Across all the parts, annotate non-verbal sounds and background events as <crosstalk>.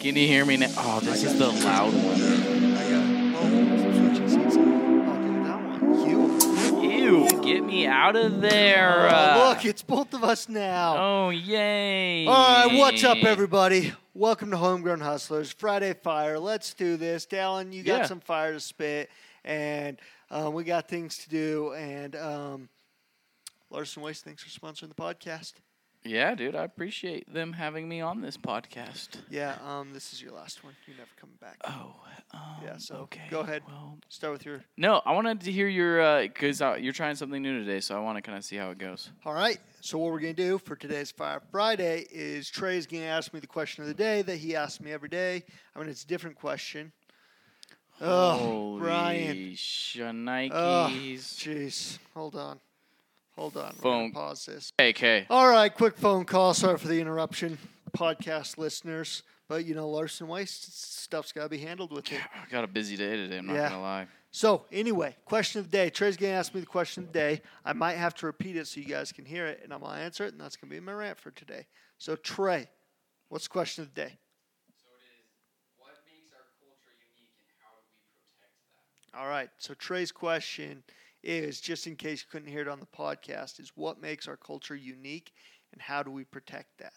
Can you hear me now? Oh, this is the loud one. I got switching seats. Dude, that one. You. Ew, get me out of there. Oh, uh, look, it's both of us now. Oh, yay. All right, what's up, everybody? Welcome to Homegrown Hustlers Friday Fire. Let's do this, Dallin. You got Yeah. some fire to spit, and um, we got things to do. And um, Larson Waste, thanks for sponsoring the podcast. Yeah, dude, I appreciate them having me on this podcast. Yeah, um, this is your last one. You're never coming back. Oh, um, Yeah, so okay. go ahead. Well, Start with your. no, I wanted to hear your because uh, you're trying something new today, so I want to kind of see how it goes. All right. So what we're gonna do for today's Fire Friday is Trey's gonna ask me the question of the day that he asks me every day. I mean, it's a different question. Oh, Holy Brian. Shnikes. Jeez. Hold on. Hold on. We're Phone. gonna pause this. Hey, Kay. All right. Quick phone call. Sorry for the interruption, podcast listeners. But you know, Larson Waste stuff's got to be handled with it. I got a busy day today. I'm not Yeah. gonna lie. So anyway, question of the day. Trey's gonna ask me the question of the day. I might have to repeat it so you guys can hear it, and I'm gonna answer it, and that's gonna be my rant for today. So Trey, what's the question of the day? So it is, what makes our culture unique and how do we protect that? All right. So Trey's question is, just in case you couldn't hear it on the podcast, is what makes our culture unique and how do we protect that?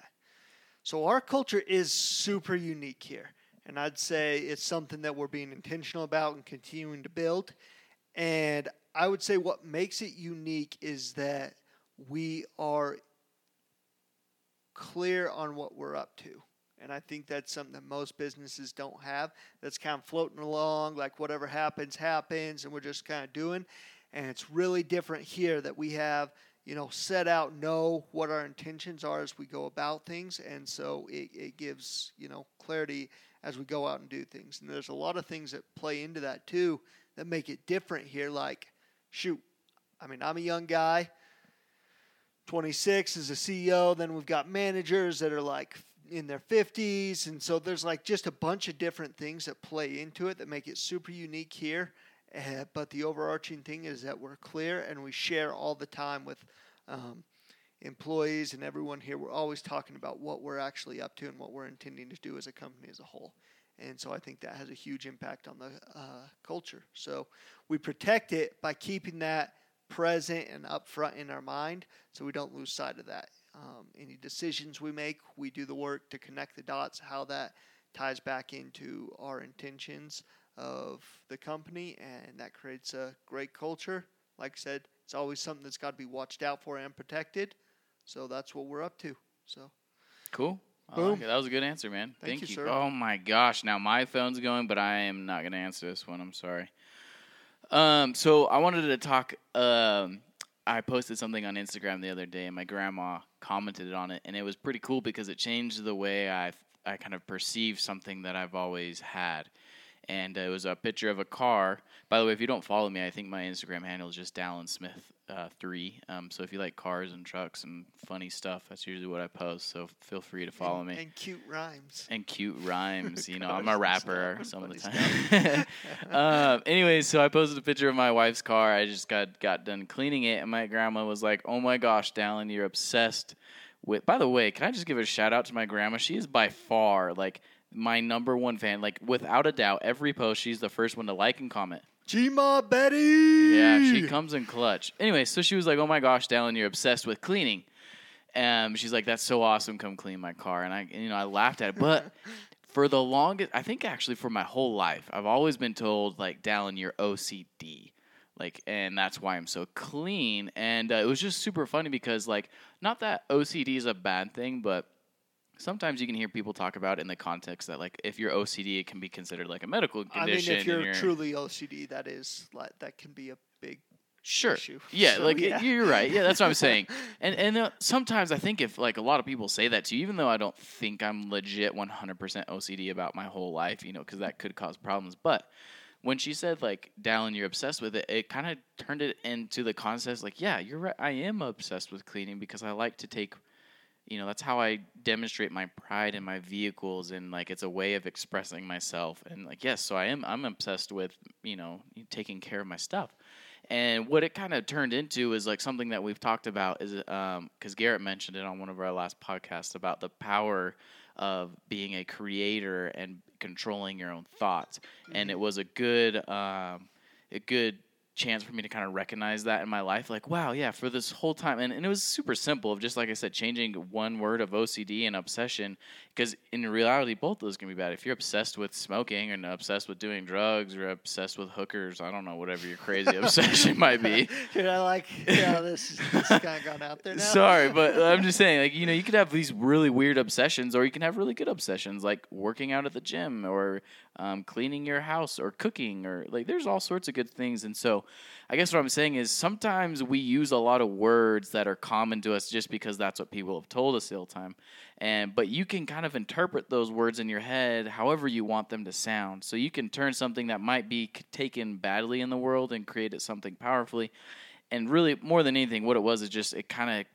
So our culture is super unique here. And I'd say it's something that we're being intentional about and continuing to build. And I would say what makes it unique is that we are clear on what we're up to. And I think that's something that most businesses don't have. That's kind of floating along, like whatever happens, happens, and we're just kind of doing. And it's really different here that we have, you know, set out, know what our intentions are as we go about things. And so it, it gives, you know, clarity as we go out and do things. And there's a lot of things that play into that too that make it different here. Like, shoot, I mean, I'm a young guy. 26 is a CEO. Then we've got managers that are like in their 50s. And so there's like just a bunch of different things that play into it that make it super unique here. Uh, but the overarching thing is that we're clear and we share all the time with um, employees and everyone here. We're always talking about what we're actually up to and what we're intending to do as a company as a whole. And so I think that has a huge impact on the uh, culture. So we protect it by keeping that present and upfront in our mind so we don't lose sight of that. Um, any decisions we make, we do the work to connect the dots, how that ties back into our intentions of the company, and that creates a great culture. Like I said, it's always something that's got to be watched out for and protected. So that's what we're up to. So Cool. Boom. like. That was a good answer, man. Thank Thank, you, you. sir. Oh my gosh! Now my phone's going, but I am not going to answer this one. I'm sorry. Um, so I wanted to talk. Um, I posted something on Instagram the other day, and my grandma commented on it, and it was pretty cool because it changed the way I I kind of perceive something that I've always had. And uh, it was a picture of a car. By the way, if you don't follow me, I think my Instagram handle is just Dallin Smith uh, three. Um, so if you like cars and trucks and funny stuff, that's usually what I post. So feel free to follow and, me and cute rhymes. and cute rhymes. You know, <laughs> I'm a rapper some of the time. <laughs> um, anyways, so I posted a picture of my wife's car. I just got got done cleaning it, and my grandma was like, "Oh my gosh, Dallin, you're obsessed with." By the way, can I just give a shout out to my grandma? She is by far like my number one fan. Like without a doubt, every post she's the first one to like and comment. Gma Betty. She comes in clutch. Anyway, so she was like, "Oh my gosh, Dallin, you're obsessed with cleaning." Um, she's like, "That's so awesome. Come clean my car." And I, you know, I laughed at it. But <laughs> for the longest, I think actually for my whole life, I've always been told like, "Dallin, you're OCD." Like, and that's why I'm so clean. And uh, it was just super funny because, like, not that OCD is a bad thing, but sometimes you can hear people talk about in the context that, like, if you're OCD, it can be considered like a medical condition I mean, if and you're, truly OCD, that is like that can be a big Sure. issue. <laughs> Yeah, So, like yeah. you're right. Yeah, that's what I'm <laughs> saying. And and uh, sometimes I think if like a lot of people say that to you, even though I don't think I'm legit 100% OCD about my whole life, you know, because that could cause problems. But when she said like, "Dallin, you're obsessed with it," it kind of turned it into the concept like, yeah, you're right. I am obsessed with cleaning because I like to take. You know, that's how I demonstrate my pride in my vehicles, and like it's a way of expressing myself. And like, yes, so I am. I'm obsessed with you know taking care of my stuff. And what it kind of turned into is like something that we've talked about is because Garrett mentioned it on one of our last podcasts about the power of being a creator and controlling your own thoughts. And Mm-hmm. it was a good um, a good chance for me to kind of recognize that in my life like wow yeah for this whole time and, and it was super simple of just like i said changing one word of ocd and obsession because in reality both those can be bad if you're obsessed with smoking and obsessed with doing drugs or obsessed with hookers i don't know whatever your crazy <laughs> obsession might be <laughs> Dude, I like yeah, this this kind of gone out there now. Sorry, but <laughs> I'm just saying, like, you know, you could have these really weird obsessions, or you can have really good obsessions, like working out at the gym, or um, cleaning your house, or cooking, or like, there's all sorts of good things. And so, I guess what I'm saying is sometimes we use a lot of words that are common to us just because that's what people have told us the whole time. And but you can kind of interpret those words in your head however you want them to sound. So you can turn something that might be taken badly in the world and create it something powerfully. And really, more than anything, what it was is just it kind of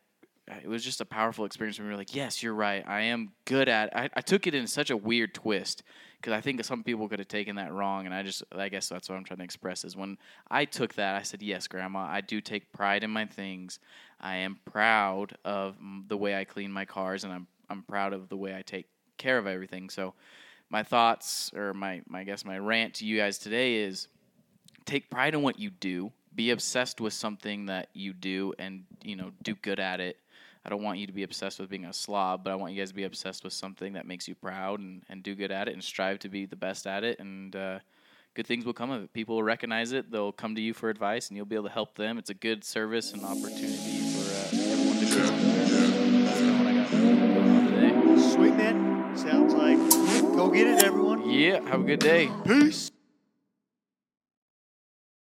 Uh, it was just a powerful experience for me. Like, yes, you're right. I am good at. I, I took it in such a weird twist because I think some people could have taken that wrong, and I just, I guess that's what I'm trying to express is when I took that, I said, yes, Grandma, I do take pride in my things. I am proud of the way I clean my cars, and I'm, I'm proud of the way I take care of everything. So, my thoughts or my, my, I guess my rant to you guys today is take pride in what you do be obsessed with something that you do and you know do good at it. I don't want you to be obsessed with being a slob but i want you guys to be obsessed with something that makes you proud and, and do good at it and strive to be the best at it. And uh, good things will come of it. People will recognize it. They'll come to you for advice and you'll be able to help them. It's a good service and opportunity for uh, everyone to grow. That's kind of what i got going on today. Sweet man. Sounds like go get it, everyone. yeah have a good day. Peace.